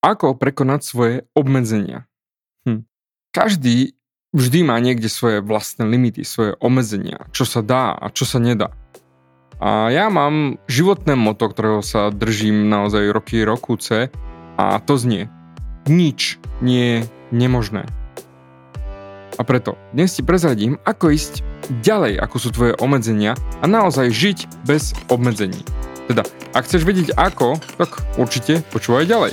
Ako prekonať svoje obmedzenia? Hm. Každý vždy má niekde svoje vlastné limity, svoje obmedzenia, čo sa dá a čo sa nedá. A ja mám životné moto, ktorého sa držím naozaj roky rokúce a to znie Nič nie je nemožné. A preto dnes ti prezradím, ako ísť ďalej, ako sú tvoje obmedzenia a naozaj žiť bez obmedzení. Teda, ak chceš vedieť ako, tak určite počúvaj ďalej.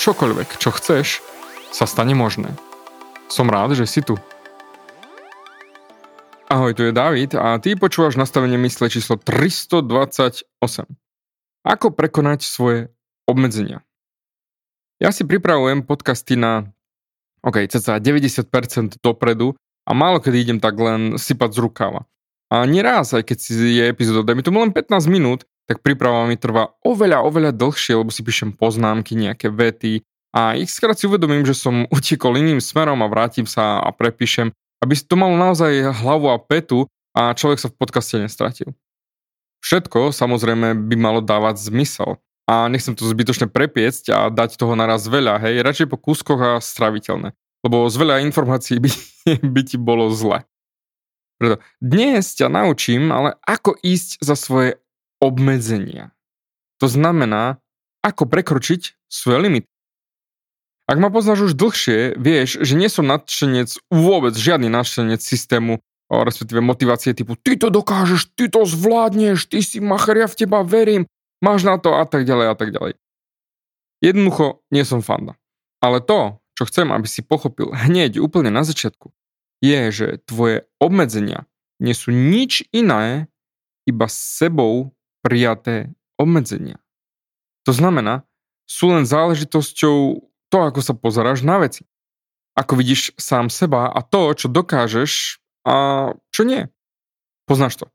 čokoľvek, čo chceš, sa stane možné. Som rád, že si tu. Ahoj, tu je David a ty počúvaš nastavenie mysle číslo 328. Ako prekonať svoje obmedzenia? Ja si pripravujem podcasty na OK, cca 90% dopredu a málo kedy idem tak len sypať z rukáva. A nieraz, aj keď si je epizóda, dajme tomu len 15 minút, tak príprava mi trvá oveľa, oveľa dlhšie, lebo si píšem poznámky, nejaké vety, a ich skrát si uvedomím, že som utekol iným smerom a vrátim sa a prepíšem, aby to malo naozaj hlavu a petu a človek sa v podcaste nestratil. Všetko samozrejme by malo dávať zmysel a nechcem to zbytočne prepiecť a dať toho naraz veľa, hej, radšej po kúskoch a straviteľné, lebo z veľa informácií by, by ti bolo zle. Preto dnes ťa naučím, ale ako ísť za svoje obmedzenia. To znamená, ako prekročiť svoje limity. Ak ma poznáš už dlhšie, vieš, že nie som nadšenec, vôbec žiadny nadšenec systému, respektíve motivácie typu ty to dokážeš, ty to zvládneš, ty si macher, ja v teba verím, máš na to a tak ďalej a tak ďalej. Jednoducho nie som fanda. Ale to, čo chcem, aby si pochopil hneď úplne na začiatku, je, že tvoje obmedzenia nie sú nič iné, iba sebou prijaté obmedzenia. To znamená, sú len záležitosťou to, ako sa pozeráš na veci. Ako vidíš sám seba a to, čo dokážeš a čo nie. Poznáš to.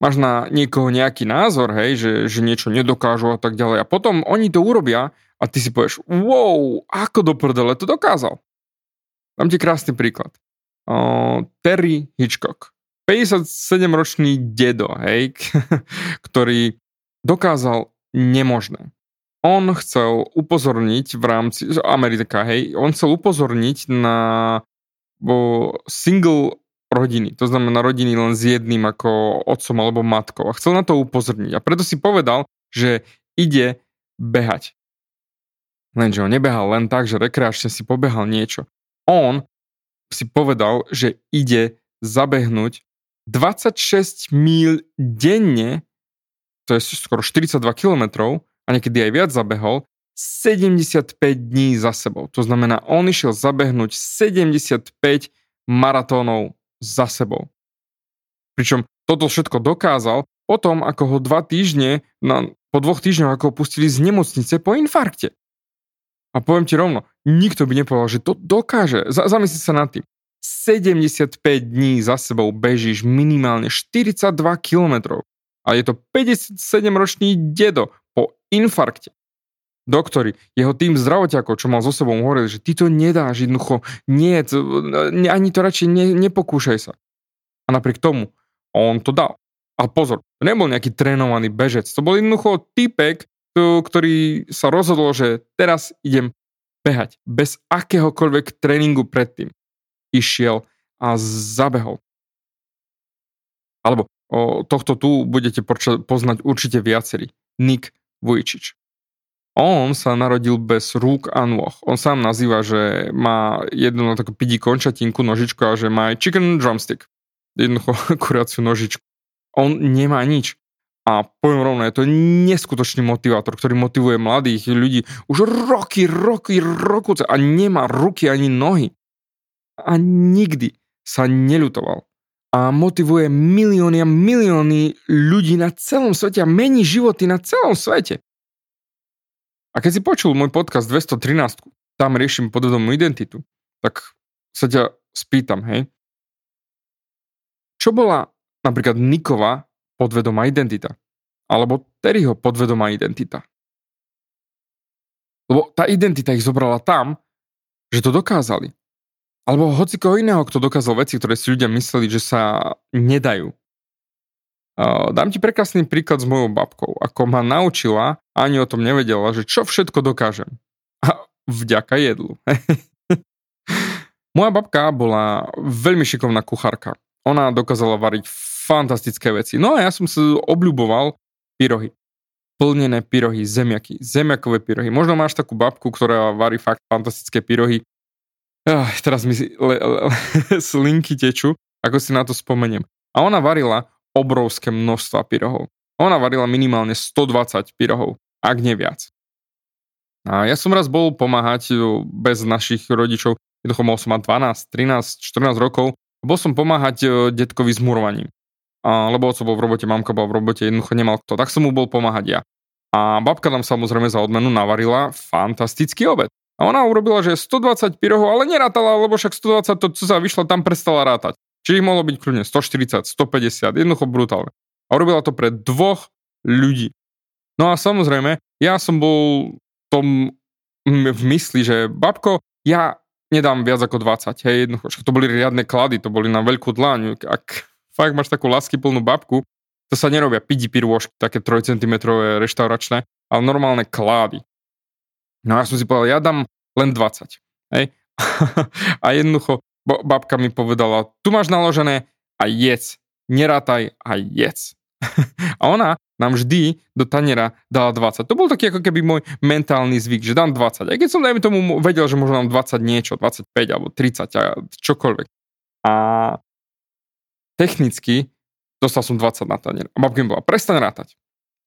Máš na niekoho nejaký názor, hej, že, že niečo nedokážu a tak ďalej. A potom oni to urobia a ty si povieš, wow, ako do prdele to dokázal. Dám ti krásny príklad. Uh, Terry Hitchcock. 57-ročný dedo, hej, ktorý dokázal nemožné on chcel upozorniť v rámci, Amerika, hej, on chcel upozorniť na single rodiny, to znamená rodiny len s jedným ako otcom alebo matkou a chcel na to upozorniť a preto si povedal, že ide behať. Lenže on nebehal len tak, že rekreačne si pobehal niečo. On si povedal, že ide zabehnúť 26 míl denne, to je skoro 42 kilometrov, a niekedy aj viac zabehol, 75 dní za sebou. To znamená, on išiel zabehnúť 75 maratónov za sebou. Pričom toto všetko dokázal potom, ako ho dva týždne, na, po dvoch týždňoch, ako ho pustili z nemocnice po infarkte. A poviem ti rovno, nikto by nepovedal, že to dokáže. Z- zamysli sa nad tým. 75 dní za sebou bežíš minimálne 42 kilometrov. A je to 57-ročný dedo po infarkte. Doktori, jeho tým zdravotiakov, čo mal so sebou, hovorili, že ty to nedáš jednoducho, nie, ani to radšej ne, nepokúšaj sa. A napriek tomu, on to dal. A pozor, to nebol nejaký trénovaný bežec, to bol jednoducho typek, ktorý sa rozhodol, že teraz idem behať bez akéhokoľvek tréningu predtým. Išiel a zabehol. Alebo o, tohto tu budete poznať určite viacerí. Nick Vujčič. On sa narodil bez rúk a nôh. On sám nazýva, že má jednu na takú pidi končatinku, nožičku a že má aj chicken drumstick. Jednoducho kuriaciu nožičku. On nemá nič. A poviem rovno, je to neskutočný motivátor, ktorý motivuje mladých ľudí už roky, roky, roku a nemá ruky ani nohy. A nikdy sa neľutoval. A motivuje milióny a milióny ľudí na celom svete a mení životy na celom svete. A keď si počul môj podcast 213, tam riešim podvedomú identitu, tak sa ťa spýtam, hej, čo bola napríklad Nikova podvedomá identita? Alebo Terryho podvedomá identita? Lebo tá identita ich zobrala tam, že to dokázali. Alebo hoci koho iného, kto dokázal veci, ktoré si ľudia mysleli, že sa nedajú. Dám ti prekrásny príklad s mojou babkou, ako ma naučila, ani o tom nevedela, že čo všetko dokážem. A vďaka jedlu. Moja babka bola veľmi šikovná kuchárka. Ona dokázala variť fantastické veci. No a ja som sa obľúboval pyrohy. Plnené pyrohy, zemiaky, zemiakové pyrohy. Možno máš takú babku, ktorá varí fakt fantastické pyrohy. Ach, teraz mi le, le, slinky tečú, ako si na to spomeniem. A ona varila obrovské množstva pyrohov. Ona varila minimálne 120 pyrohov, ak nie viac. A ja som raz bol pomáhať bez našich rodičov, jednoducho mohol som mať 12, 13, 14 rokov, bol som pomáhať detkovi s murovaním. A, lebo oco bol v robote, mamka bola v robote, jednoducho nemal kto, tak som mu bol pomáhať ja. A babka nám samozrejme za odmenu navarila fantastický obed. A ona urobila, že 120 pyrohov, ale nerátala, lebo však 120 to, co sa vyšlo, tam prestala rátať. Čiže ich mohlo byť kľudne 140, 150, jednoducho brutálne. A urobila to pre dvoch ľudí. No a samozrejme, ja som bol tom v mysli, že babko, ja nedám viac ako 20, hej, jednoducho, to boli riadne klady, to boli na veľkú dlaň. Ak fakt máš takú lásky plnú babku, to sa nerobia pidi pirôžky, také 3 cm reštauračné, ale normálne klády. No ja som si povedal, ja dám len 20. Hej? a jednoducho babka mi povedala, tu máš naložené a jedz, nerátaj a jedz. a ona nám vždy do taniera dala 20. To bol taký ako keby môj mentálny zvyk, že dám 20. Aj keď som, dajme tomu, vedel, že možno dám 20 niečo, 25 alebo 30 a čokoľvek. A technicky dostal som 20 na tanier. A babka mi bola, prestaň rátať.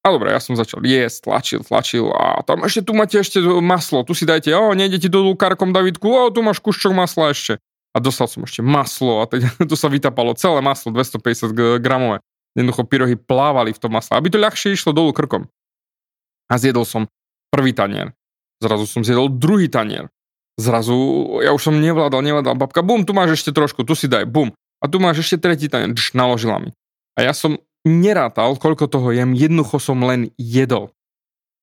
A dobre, ja som začal jesť, tlačil, tlačil a tam ešte tu máte ešte maslo, tu si dajte, o, nejdete do karkom Davidku, o, tu máš kuščok masla ešte a dostal som ešte maslo a teď to sa vytapalo celé maslo, 250 gramové. Jednoducho pyrohy plávali v tom masle, aby to ľahšie išlo dolu krkom. A zjedol som prvý tanier. Zrazu som zjedol druhý tanier. Zrazu ja už som nevládal, nevládal. Babka, bum, tu máš ešte trošku, tu si daj, bum. A tu máš ešte tretí tanier, Dž, naložila mi. A ja som nerátal, koľko toho jem, jednoducho som len jedol.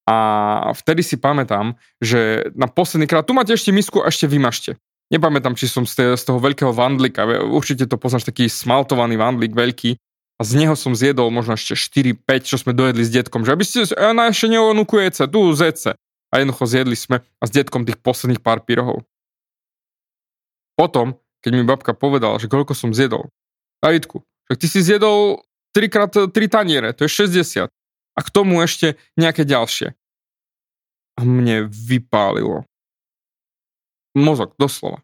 A vtedy si pamätám, že na posledný krát, tu máte ešte misku a ešte vymažte. Nepamätám, či som z, toho veľkého vandlika, určite to poznáš, taký smaltovaný vandlik veľký, a z neho som zjedol možno ešte 4-5, čo sme dojedli s detkom, že aby ste, ona ešte neonukujece, tu zece. A jednoducho zjedli sme a s detkom tých posledných pár pyrohov. Potom, keď mi babka povedala, že koľko som zjedol, Davidku, že ty si zjedol 3 krát 3 taniere, to je 60. A k tomu ešte nejaké ďalšie. A mne vypálilo mozog, doslova.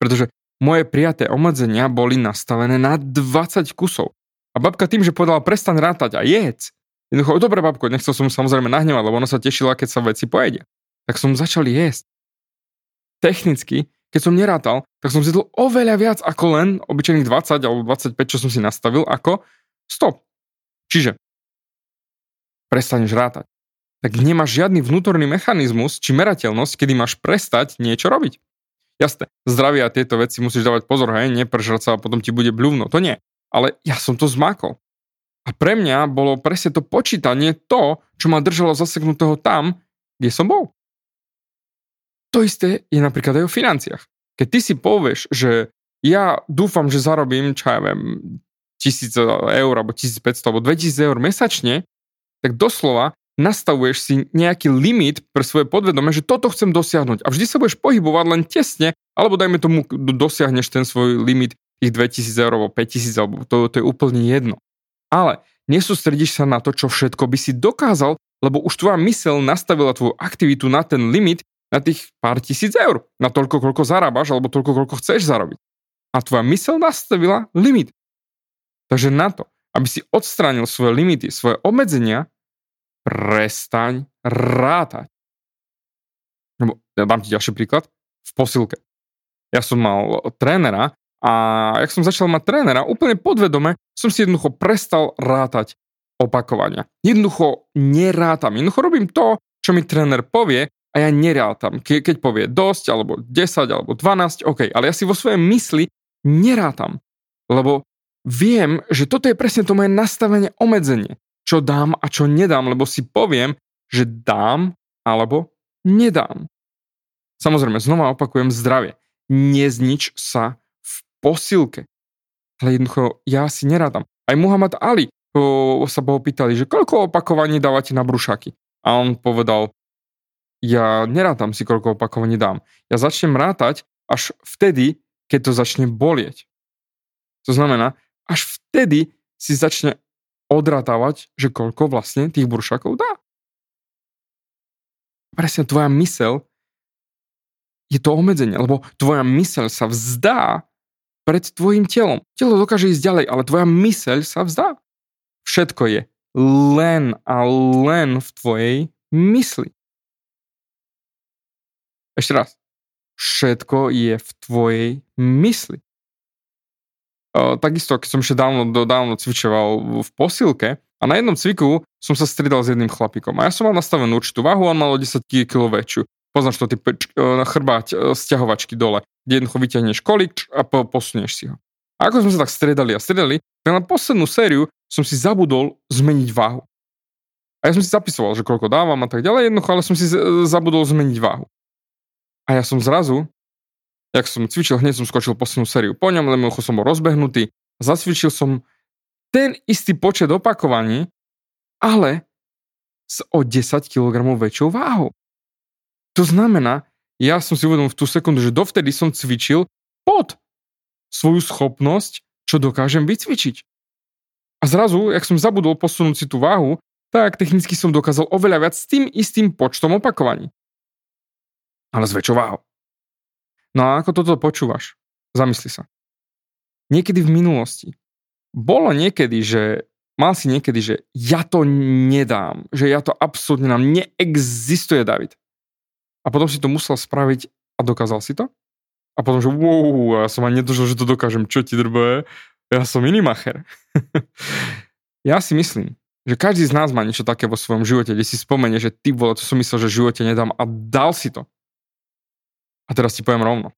Pretože moje prijaté obmedzenia boli nastavené na 20 kusov. A babka tým, že povedala prestaň rátať a jedz, jednoducho, dobre babko, nechcel som samozrejme nahnevať, lebo ona sa tešila, keď sa veci pojedia. Tak som začal jesť. Technicky, keď som nerátal, tak som zjedol oveľa viac ako len obyčajných 20 alebo 25, čo som si nastavil, ako stop. Čiže prestaneš rátať tak nemáš žiadny vnútorný mechanizmus či merateľnosť, kedy máš prestať niečo robiť. Jasné, zdravie a tieto veci musíš dávať pozor, hej, nepržrať sa a potom ti bude bľúvno, to nie. Ale ja som to zmákol. A pre mňa bolo presne to počítanie to, čo ma držalo zaseknutého tam, kde som bol. To isté je napríklad aj o financiách. Keď ty si povieš, že ja dúfam, že zarobím, čo ja viem, 1000 eur, alebo 1500, alebo 2000 eur mesačne, tak doslova nastavuješ si nejaký limit pre svoje podvedomie, že toto chcem dosiahnuť a vždy sa budeš pohybovať len tesne, alebo dajme tomu, dosiahneš ten svoj limit tých 2000 eur alebo 5000, alebo to, to je úplne jedno. Ale nesústredíš sa na to, čo všetko by si dokázal, lebo už tvoja mysel nastavila tvoju aktivitu na ten limit na tých pár tisíc eur. Na toľko, koľko zarábaš, alebo toľko, koľko chceš zarobiť. A tvoja mysel nastavila limit. Takže na to, aby si odstránil svoje limity, svoje obmedzenia, prestaň rátať. Lebo ja dám ti ďalší príklad. V posilke. Ja som mal trénera a jak som začal mať trénera, úplne podvedome som si jednoducho prestal rátať opakovania. Jednoducho nerátam. Jednoducho robím to, čo mi tréner povie a ja nerátam. Ke, keď povie dosť, alebo 10, alebo 12, OK, ale ja si vo svojej mysli nerátam. Lebo viem, že toto je presne to moje nastavenie, obmedzenie. Čo dám a čo nedám, lebo si poviem, že dám alebo nedám. Samozrejme, znova opakujem zdravie. Neznič sa v posilke. Ale jednoducho, ja si nerátam. Aj Muhammad Ali o, sa ho pýtali, že koľko opakovaní dávate na brušaky. A on povedal, ja nerátam si, koľko opakovaní dám. Ja začnem rátať až vtedy, keď to začne bolieť. To znamená, až vtedy si začne odratávať, že koľko vlastne tých brušakov dá. Presne tvoja mysel je to obmedzenie, lebo tvoja mysel sa vzdá pred tvojim telom. Telo dokáže ísť ďalej, ale tvoja myseľ sa vzdá. Všetko je len a len v tvojej mysli. Ešte raz. Všetko je v tvojej mysli. Takisto, keď som ešte dávno, dávno cvičoval v posilke a na jednom cviku som sa stredal s jedným chlapikom a ja som mal nastavenú určitú váhu on mal o 10 kg väčšiu poznáš to, ty na chrbáť e, stiahovačky dole, kde jednoducho vyťahneš kolik a po, posunieš si ho. A ako sme sa tak stredali a stredali, tak na poslednú sériu som si zabudol zmeniť váhu. A ja som si zapisoval, že koľko dávam a tak ďalej, jednoducho, ale som si zabudol zmeniť váhu. A ja som zrazu, jak som cvičil, hneď som skočil poslednú sériu po ňom, lebo som bol rozbehnutý, zacvičil som ten istý počet opakovaní, ale s o 10 kg väčšou váhou. To znamená, ja som si uvedomil v tú sekundu, že dovtedy som cvičil pod svoju schopnosť, čo dokážem vycvičiť. A zrazu, jak som zabudol posunúť si tú váhu, tak technicky som dokázal oveľa viac s tým istým počtom opakovaní. Ale s väčšou váhou. No a ako toto počúvaš? Zamysli sa. Niekedy v minulosti. Bolo niekedy, že mal si niekedy, že ja to nedám, že ja to absolútne nám neexistuje, David. A potom si to musel spraviť a dokázal si to? A potom, že wow, ja som ani nedožil, že to dokážem, čo ti drbe, ja som iný ja si myslím, že každý z nás má niečo také vo svojom živote, kde si spomenie, že ty vole, to som myslel, že v živote nedám a dal si to. A teraz ti poviem rovno.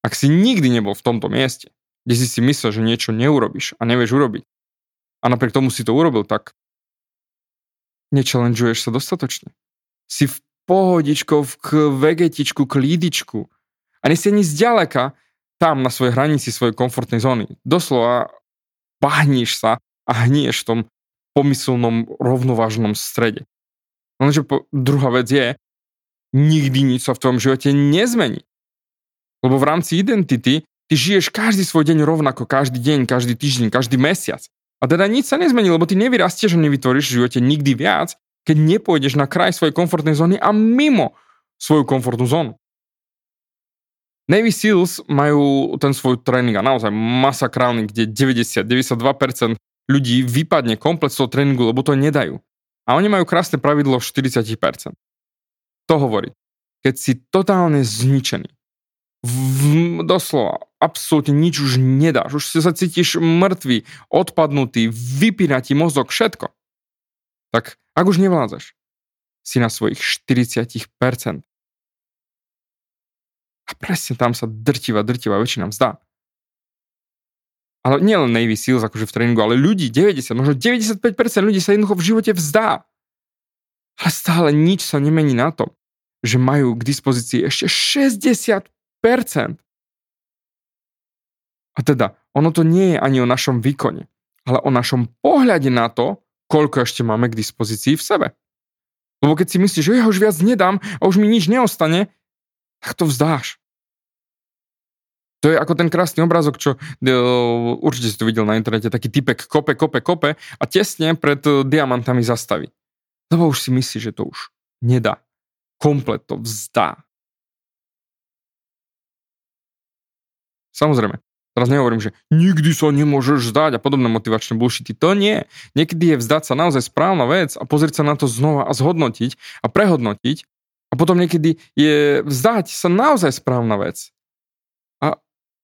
Ak si nikdy nebol v tomto mieste, kde si si myslel, že niečo neurobiš a nevieš urobiť, a napriek tomu si to urobil, tak nechallengeuješ sa dostatočne. Si v pohodičkou, v vegetičku, klídičku. A nie si ani zďaleka tam na svojej hranici svojej komfortnej zóny. Doslova bahníš sa a hnieš v tom pomyselnom rovnovážnom strede. Lenže po, druhá vec je, nikdy nič sa v tvojom živote nezmení. Lebo v rámci identity ty žiješ každý svoj deň rovnako, každý deň, každý týždeň, každý mesiac. A teda nič sa nezmení, lebo ty nevyrastieš a nevytvoríš v živote nikdy viac, keď nepôjdeš na kraj svojej komfortnej zóny a mimo svoju komfortnú zónu. Navy Seals majú ten svoj tréning a naozaj masakrálny, kde 90-92% ľudí vypadne komplet z toho tréningu, lebo to nedajú. A oni majú krásne pravidlo 40%. To hovorí, keď si totálne zničený, v, doslova, absolútne nič už nedáš, už sa cítiš mŕtvý, odpadnutý, vypína ti mozog, všetko, tak ak už nevládzaš, si na svojich 40%. A presne tam sa drtivá, drtivá väčšina vzdá. Ale nie len Navy Seals akože v tréningu, ale ľudí, 90, možno 95% ľudí sa jednoducho v živote vzdá. Ale stále nič sa nemení na tom, že majú k dispozícii ešte 60%. A teda, ono to nie je ani o našom výkone, ale o našom pohľade na to, koľko ešte máme k dispozícii v sebe. Lebo keď si myslíš, že ja už viac nedám a už mi nič neostane, tak to vzdáš. To je ako ten krásny obrázok, čo e, určite si to videl na internete, taký typek kope, kope, kope a tesne pred e, diamantami zastaví. Lebo už si myslí, že to už nedá. Komplet to vzdá. Samozrejme, teraz nehovorím, že nikdy sa nemôžeš zdať a podobné motivačné bullshity. To nie. Niekedy je vzdať sa naozaj správna vec a pozrieť sa na to znova a zhodnotiť a prehodnotiť. A potom niekedy je vzdať sa naozaj správna vec a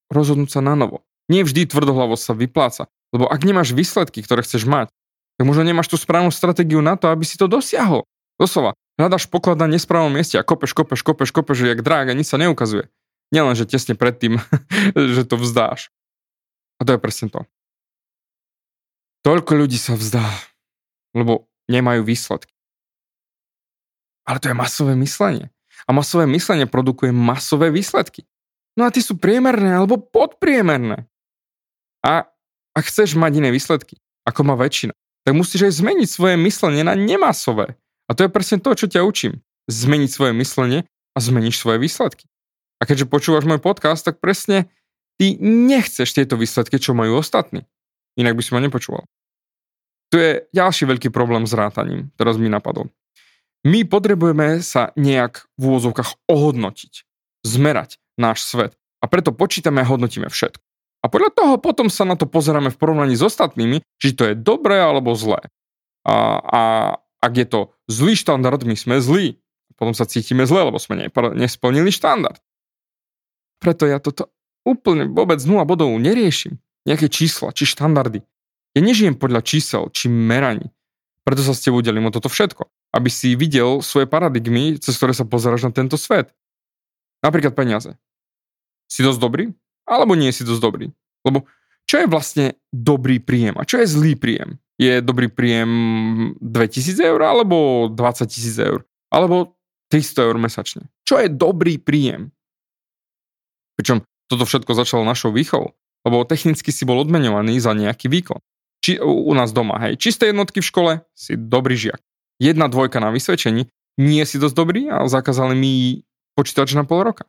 rozhodnúť sa na novo. Nie vždy tvrdohlavosť sa vypláca. Lebo ak nemáš výsledky, ktoré chceš mať, tak možno nemáš tú správnu stratégiu na to, aby si to dosiahol. Doslova, hľadaš poklad na nesprávnom mieste a kopeš, kopeš, kopeš, kopeš, jak drák a nič sa neukazuje. Nielen, že tesne predtým, že to vzdáš. A to je presne to. Toľko ľudí sa vzdá, lebo nemajú výsledky. Ale to je masové myslenie. A masové myslenie produkuje masové výsledky. No a ty sú priemerné alebo podpriemerné. A ak chceš mať iné výsledky, ako má väčšina, tak musíš aj zmeniť svoje myslenie na nemasové. A to je presne to, čo ťa učím. Zmeniť svoje myslenie a zmeníš svoje výsledky. A keďže počúvaš môj podcast, tak presne ty nechceš tieto výsledky, čo majú ostatní. Inak by si ma nepočúval. Tu je ďalší veľký problém s rátaním, teraz mi napadol. My potrebujeme sa nejak v úvozovkách ohodnotiť, zmerať náš svet. A preto počítame a hodnotíme všetko. A podľa toho potom sa na to pozeráme v porovnaní s ostatnými, či to je dobré alebo zlé. A, a ak je to zlý štandard, my sme zlí. Potom sa cítime zle, lebo sme nesplnili štandard. Preto ja toto úplne vôbec 0 bodov neriešim. Nejaké čísla, či štandardy. Ja nežijem podľa čísel, či meraní. Preto sa s tebou delím o toto všetko. Aby si videl svoje paradigmy, cez ktoré sa pozeráš na tento svet. Napríklad peniaze. Si dosť dobrý? Alebo nie si dosť dobrý? Lebo čo je vlastne dobrý príjem a čo je zlý príjem? Je dobrý príjem 2000 eur alebo 20 tisíc eur? Alebo 300 eur mesačne? Čo je dobrý príjem? Pričom toto všetko začalo našou výchovou, lebo technicky si bol odmenovaný za nejaký výkon. Či, u nás doma, hej, čisté jednotky v škole, si dobrý žiak. Jedna dvojka na vysvedčení, nie si dosť dobrý a zakázali mi počítač na pol roka.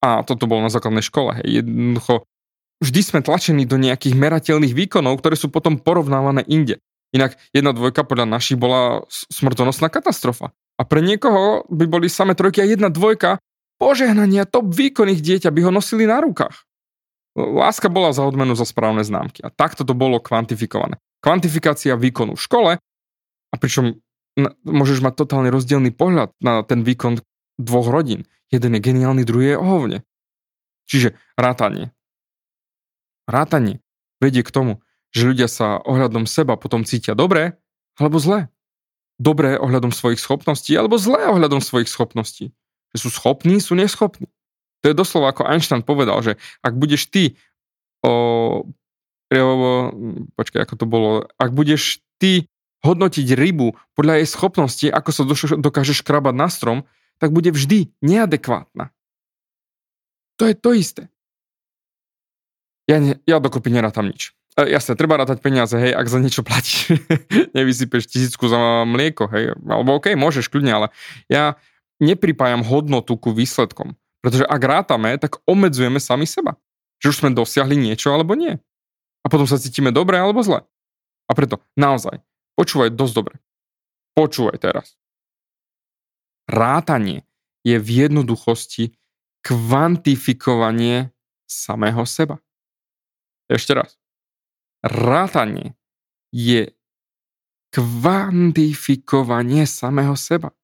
A toto bolo na základnej škole, hej, jednoducho vždy sme tlačení do nejakých merateľných výkonov, ktoré sú potom porovnávané inde. Inak jedna dvojka podľa našich bola smrtonosná katastrofa. A pre niekoho by boli same trojky a jedna dvojka požehnania top výkonných dieťa by ho nosili na rukách. Láska bola za odmenu za správne známky a takto to bolo kvantifikované. Kvantifikácia výkonu v škole a pričom môžeš mať totálne rozdielný pohľad na ten výkon dvoch rodín. Jeden je geniálny, druhý je ohovne. Čiže rátanie. Rátanie vedie k tomu, že ľudia sa ohľadom seba potom cítia dobre alebo zle. Dobré ohľadom svojich schopností alebo zlé ohľadom svojich schopností že sú schopní, sú neschopní. To je doslova ako Einstein povedal, že ak budeš ty o, o, počkaj, ako to bolo, ak budeš ty hodnotiť rybu podľa jej schopnosti, ako sa dokážeš krabať na strom, tak bude vždy neadekvátna. To je to isté. Ja, ne, ja dokopy nerátam nič. E, jasne, treba rátať peniaze, hej, ak za niečo platíš. Nevysypeš tisícku za mlieko, hej. Alebo OK, môžeš kľudne, ale ja nepripájam hodnotu ku výsledkom. Pretože ak rátame, tak obmedzujeme sami seba. Že už sme dosiahli niečo alebo nie. A potom sa cítime dobre alebo zle. A preto naozaj, počúvaj dosť dobre. Počúvaj teraz. Rátanie je v jednoduchosti kvantifikovanie samého seba. Ešte raz. Rátanie je kvantifikovanie samého seba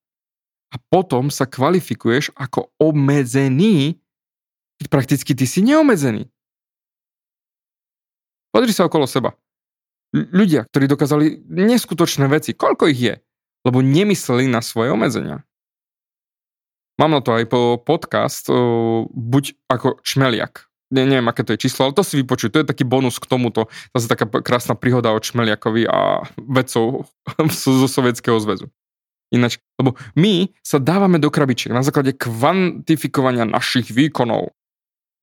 a potom sa kvalifikuješ ako obmedzený, keď prakticky ty si neomedzený. Pozri sa okolo seba. Ľudia, ktorí dokázali neskutočné veci, koľko ich je? Lebo nemysleli na svoje obmedzenia. Mám na to aj po podcast, buď ako čmeliak. Ne, neviem, aké to je číslo, ale to si vypočuj. To je taký bonus k tomuto. Zase taká krásna príhoda o Čmeliakovi a vedcov zo Sovietskeho zväzu. Ináč, lebo my sa dávame do krabičiek na základe kvantifikovania našich výkonov.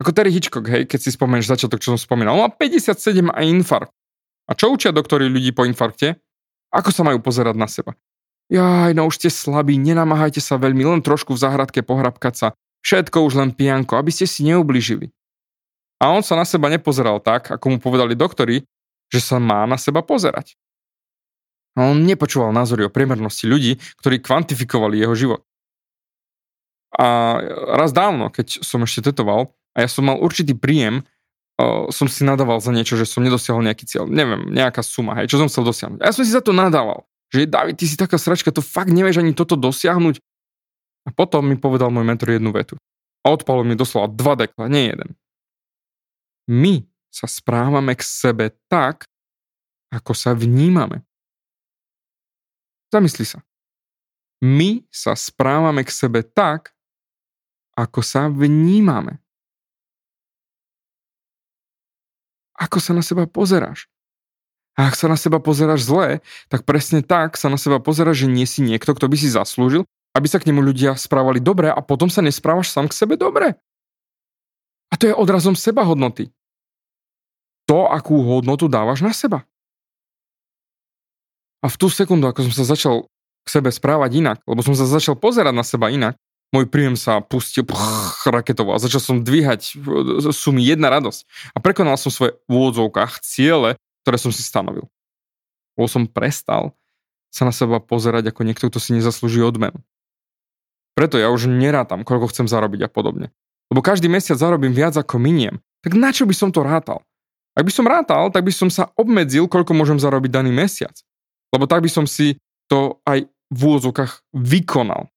Ako Terry Hitchcock, hej, keď si spomeneš začiatok, čo som spomínal. On má 57 a infarkt. A čo učia doktori ľudí po infarkte? Ako sa majú pozerať na seba? Jaj, no už ste slabí, nenamáhajte sa veľmi, len trošku v záhradke pohrabkať sa. Všetko už len pijanko, aby ste si neubližili. A on sa na seba nepozeral tak, ako mu povedali doktori, že sa má na seba pozerať. A on nepočúval názory o priemernosti ľudí, ktorí kvantifikovali jeho život. A raz dávno, keď som ešte tetoval a ja som mal určitý príjem, som si nadával za niečo, že som nedosiahol nejaký cieľ. Neviem, nejaká suma, hej, čo som chcel dosiahnuť. A ja som si za to nadával. Že David, ty si taká sračka, to fakt nevieš ani toto dosiahnuť. A potom mi povedal môj mentor jednu vetu. A odpalil mi doslova dva dekla, nie jeden. My sa správame k sebe tak, ako sa vnímame. Zamysli sa. My sa správame k sebe tak, ako sa vnímame. Ako sa na seba pozeráš? A ak sa na seba pozeráš zle, tak presne tak sa na seba pozeráš, že nie si niekto, kto by si zaslúžil, aby sa k nemu ľudia správali dobre a potom sa nesprávaš sám k sebe dobre. To je odrazom seba hodnoty. To, akú hodnotu dávaš na seba. A v tú sekundu, ako som sa začal k sebe správať inak, lebo som sa začal pozerať na seba inak, môj príjem sa pustil pch, raketovo a začal som dvíhať sumy jedna radosť. A prekonal som svoje v úvodzovkách ciele, ktoré som si stanovil. Lebo som prestal sa na seba pozerať ako niekto, kto si nezaslúži odmenu. Preto ja už nerátam, koľko chcem zarobiť a podobne. Lebo každý mesiac zarobím viac ako miniem. Tak na čo by som to rátal? Ak by som rátal, tak by som sa obmedzil, koľko môžem zarobiť daný mesiac. Lebo tak by som si to aj v úvozovkách vykonal.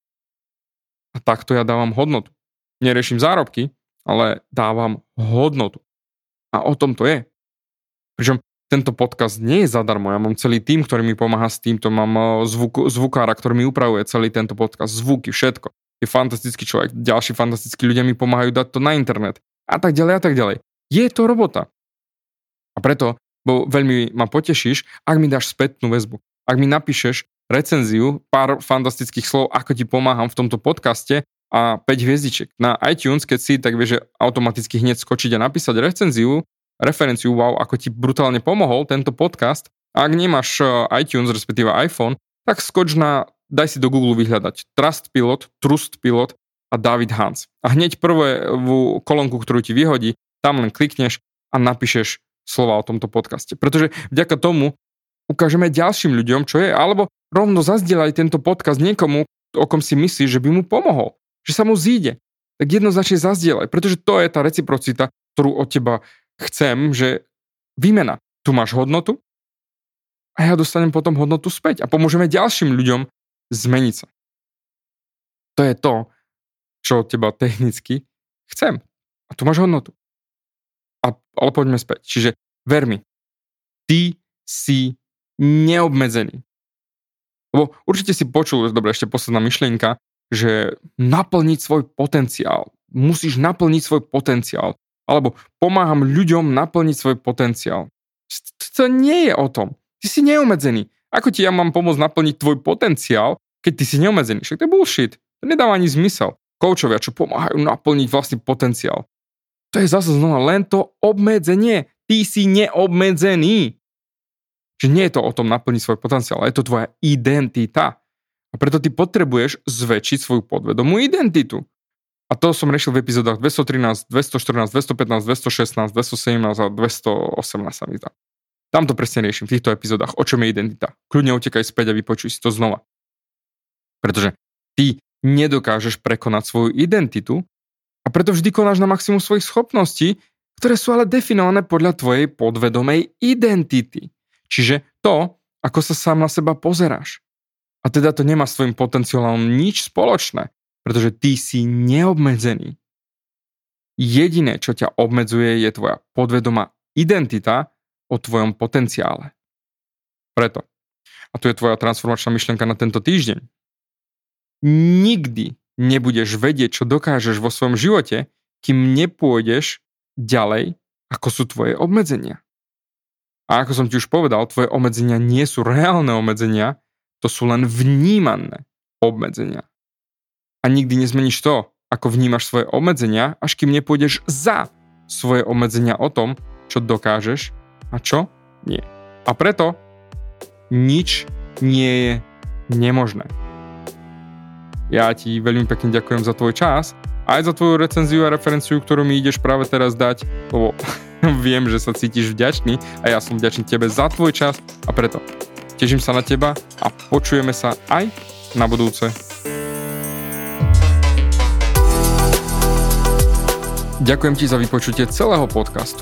A takto ja dávam hodnotu. Neriešim zárobky, ale dávam hodnotu. A o tom to je. Pričom tento podcast nie je zadarmo. Ja mám celý tým, ktorý mi pomáha s týmto. Mám eh, zvuk, zvukára, ktorý mi upravuje celý tento podcast. Zvuky, všetko. Je fantastický človek. Ďalší fantastickí ľudia mi pomáhajú dať to na internet. A tak ďalej a tak ďalej. Je to robota. A preto bo veľmi ma potešíš, ak mi dáš spätnú väzbu. Ak mi napíšeš recenziu, pár fantastických slov, ako ti pomáham v tomto podcaste a 5 hviezdičiek. Na iTunes, keď si, tak vieš automaticky hneď skočiť a napísať recenziu, referenciu, wow, ako ti brutálne pomohol tento podcast. A ak nemáš e, iTunes, respektíve iPhone, tak skoč na, daj si do Google vyhľadať Trust Pilot, Trust Pilot a David Hans. A hneď prvú kolónku, ktorú ti vyhodí, tam len klikneš a napíšeš slova o tomto podcaste. Pretože vďaka tomu ukážeme ďalším ľuďom, čo je, alebo rovno zazdieľaj tento podcast niekomu, o kom si myslíš, že by mu pomohol, že sa mu zíde. Tak jednoznačne zazdieľaj, pretože to je tá reciprocita, ktorú od teba chcem, že výmena. Tu máš hodnotu a ja dostanem potom hodnotu späť a pomôžeme ďalším ľuďom zmeniť sa. To je to, čo od teba technicky chcem. A tu máš hodnotu. A, ale poďme späť. Čiže ver mi, ty si neobmedzený. Lebo určite si počul, dobre, ešte posledná myšlienka, že naplniť svoj potenciál. Musíš naplniť svoj potenciál. Alebo pomáham ľuďom naplniť svoj potenciál. To nie je o tom. Ty si neobmedzený. Ako ti ja mám pomôcť naplniť tvoj potenciál, keď ty si neobmedzený? Však to je bullshit. To nedáva ani zmysel. Koučovia, čo pomáhajú naplniť vlastný potenciál. To je zase znova len to obmedzenie. Ty si neobmedzený. Že nie je to o tom naplniť svoj potenciál, ale je to tvoja identita. A preto ty potrebuješ zväčšiť svoju podvedomú identitu. A to som riešil v epizódach 213, 214, 215, 216, 217 a 218 sa mi zdá. Tam to presne riešim v týchto epizódach, o čom je identita. Kľudne utekaj späť a vypočuj si to znova. Pretože ty nedokážeš prekonať svoju identitu a preto vždy konáš na maximum svojich schopností, ktoré sú ale definované podľa tvojej podvedomej identity. Čiže to, ako sa sám na seba pozeráš. A teda to nemá s tvojim potenciálom nič spoločné, pretože ty si neobmedzený. Jediné, čo ťa obmedzuje, je tvoja podvedomá identita o tvojom potenciále. Preto. A tu je tvoja transformačná myšlienka na tento týždeň. Nikdy nebudeš vedieť, čo dokážeš vo svojom živote, kým nepôjdeš ďalej, ako sú tvoje obmedzenia. A ako som ti už povedal, tvoje obmedzenia nie sú reálne obmedzenia, to sú len vnímané obmedzenia. A nikdy nezmeníš to, ako vnímaš svoje obmedzenia, až kým nepôjdeš za svoje obmedzenia o tom, čo dokážeš a čo nie. A preto nič nie je nemožné. Ja ti veľmi pekne ďakujem za tvoj čas, aj za tvoju recenziu a referenciu, ktorú mi ideš práve teraz dať, lebo Viem, že sa cítiš vďačný a ja som vďačný tebe za tvoj čas a preto Teším sa na teba a počujeme sa aj na budúce. Ďakujem ti za vypočutie celého podcastu.